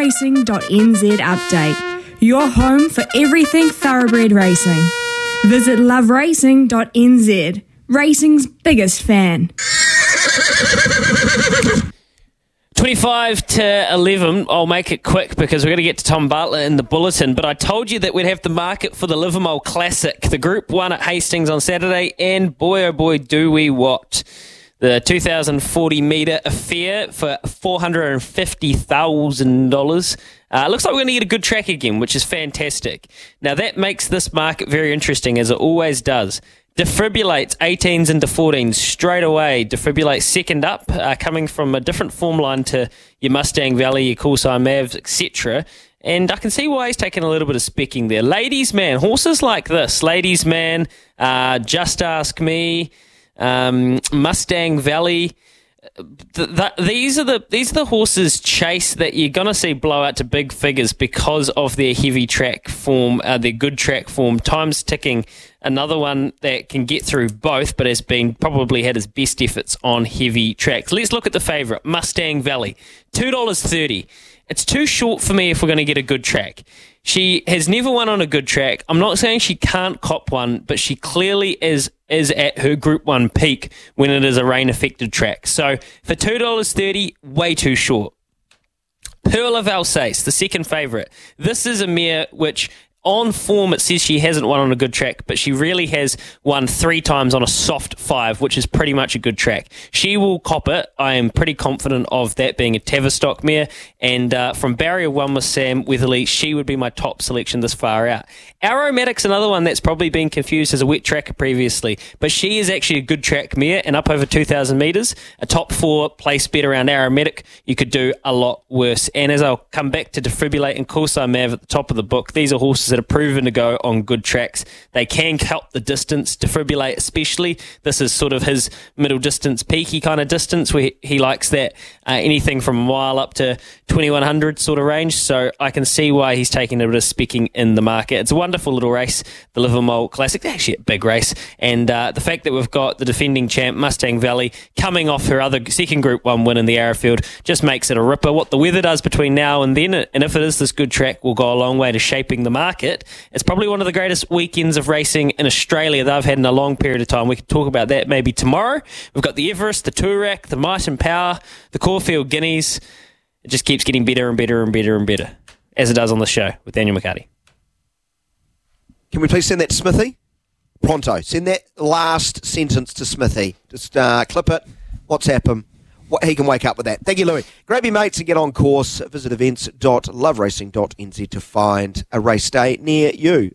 loveracing.nz update. Your home for everything thoroughbred racing. Visit loveracing.nz, racing's biggest fan. 25 to 11. I'll make it quick because we're going to get to Tom Bartlett in the bulletin. But I told you that we'd have the market for the Livamol Classic, the Group 1 at Hastings on Saturday. And boy, oh boy, do we what. The 2040 metre affair for $450,000. Uh, looks like we're going to get a good track again, which is fantastic. Now, that makes this market very interesting, as it always does. Defibrillates 18s into 14s straight away. Defibrillates second up, uh, coming from a different form line to your Mustang Valley, your Coolside Mavs, etc. And I can see why he's taking a little bit of specking there. Ladies, man, horses like this, Ladies, man, uh, Just Ask Me, um, Mustang Valley. Th- th- these are the these are the horses chase that you're gonna see blow out to big figures because of their heavy track form, uh, their good track form. Time's ticking. Another one that can get through both, but has been probably had his best efforts on heavy tracks. Let's look at the favourite, Mustang Valley, two dollars thirty. It's too short for me if we're going to get a good track. She has never won on a good track. I'm not saying she can't cop one, but she clearly is is at her Group One peak when it is a rain affected track. So for two dollars thirty, way too short. Pearl of Alsace, the second favourite. This is a mare which on form, it says she hasn't won on a good track, but she really has won three times on a soft five, which is pretty much a good track. She will cop it. I am pretty confident of that being a Tavistock mare. And uh, from barrier one with Sam Weatherley, she would be my top selection this far out. Aromatic's another one that's probably been confused as a wet tracker previously, but she is actually a good track mare and up over 2,000 metres. A top four place bet around Aromatic, you could do a lot worse. And as I'll come back to Defibrillate and Coolside Mav at the top of the book, these are horses that are proven to go on good tracks. They can help the distance, defibrillate especially. This is sort of his middle distance, peaky kind of distance where he likes that uh, anything from a mile up to 2100 sort of range. So I can see why he's taking a bit of specking in the market. It's a wonderful little race, the Livamol Classic. Actually, a big race. And uh, the fact that we've got the defending champ, Mustang Valley, coming off her other second Group 1 win in the Arrowfield just makes it a ripper. What the weather does between now and then, and if it is this good track, will go a long way to shaping the market. It's probably one of the greatest weekends of racing in Australia that I've had in a long period of time. We can talk about that maybe tomorrow. We've got the Everest, the Toorak, the Might and Power, the Caulfield Guineas. It just keeps getting better and better and better and better, as it does on the show with Daniel McCarty. Can we please send that to Smithy? Pronto. Send that last sentence to Smithy. Just uh, clip it, WhatsApp him. What, he can wake up with that. Thank you, Louis. Grab your mates and get on course. Visit events.loveracing.nz to find a race day near you.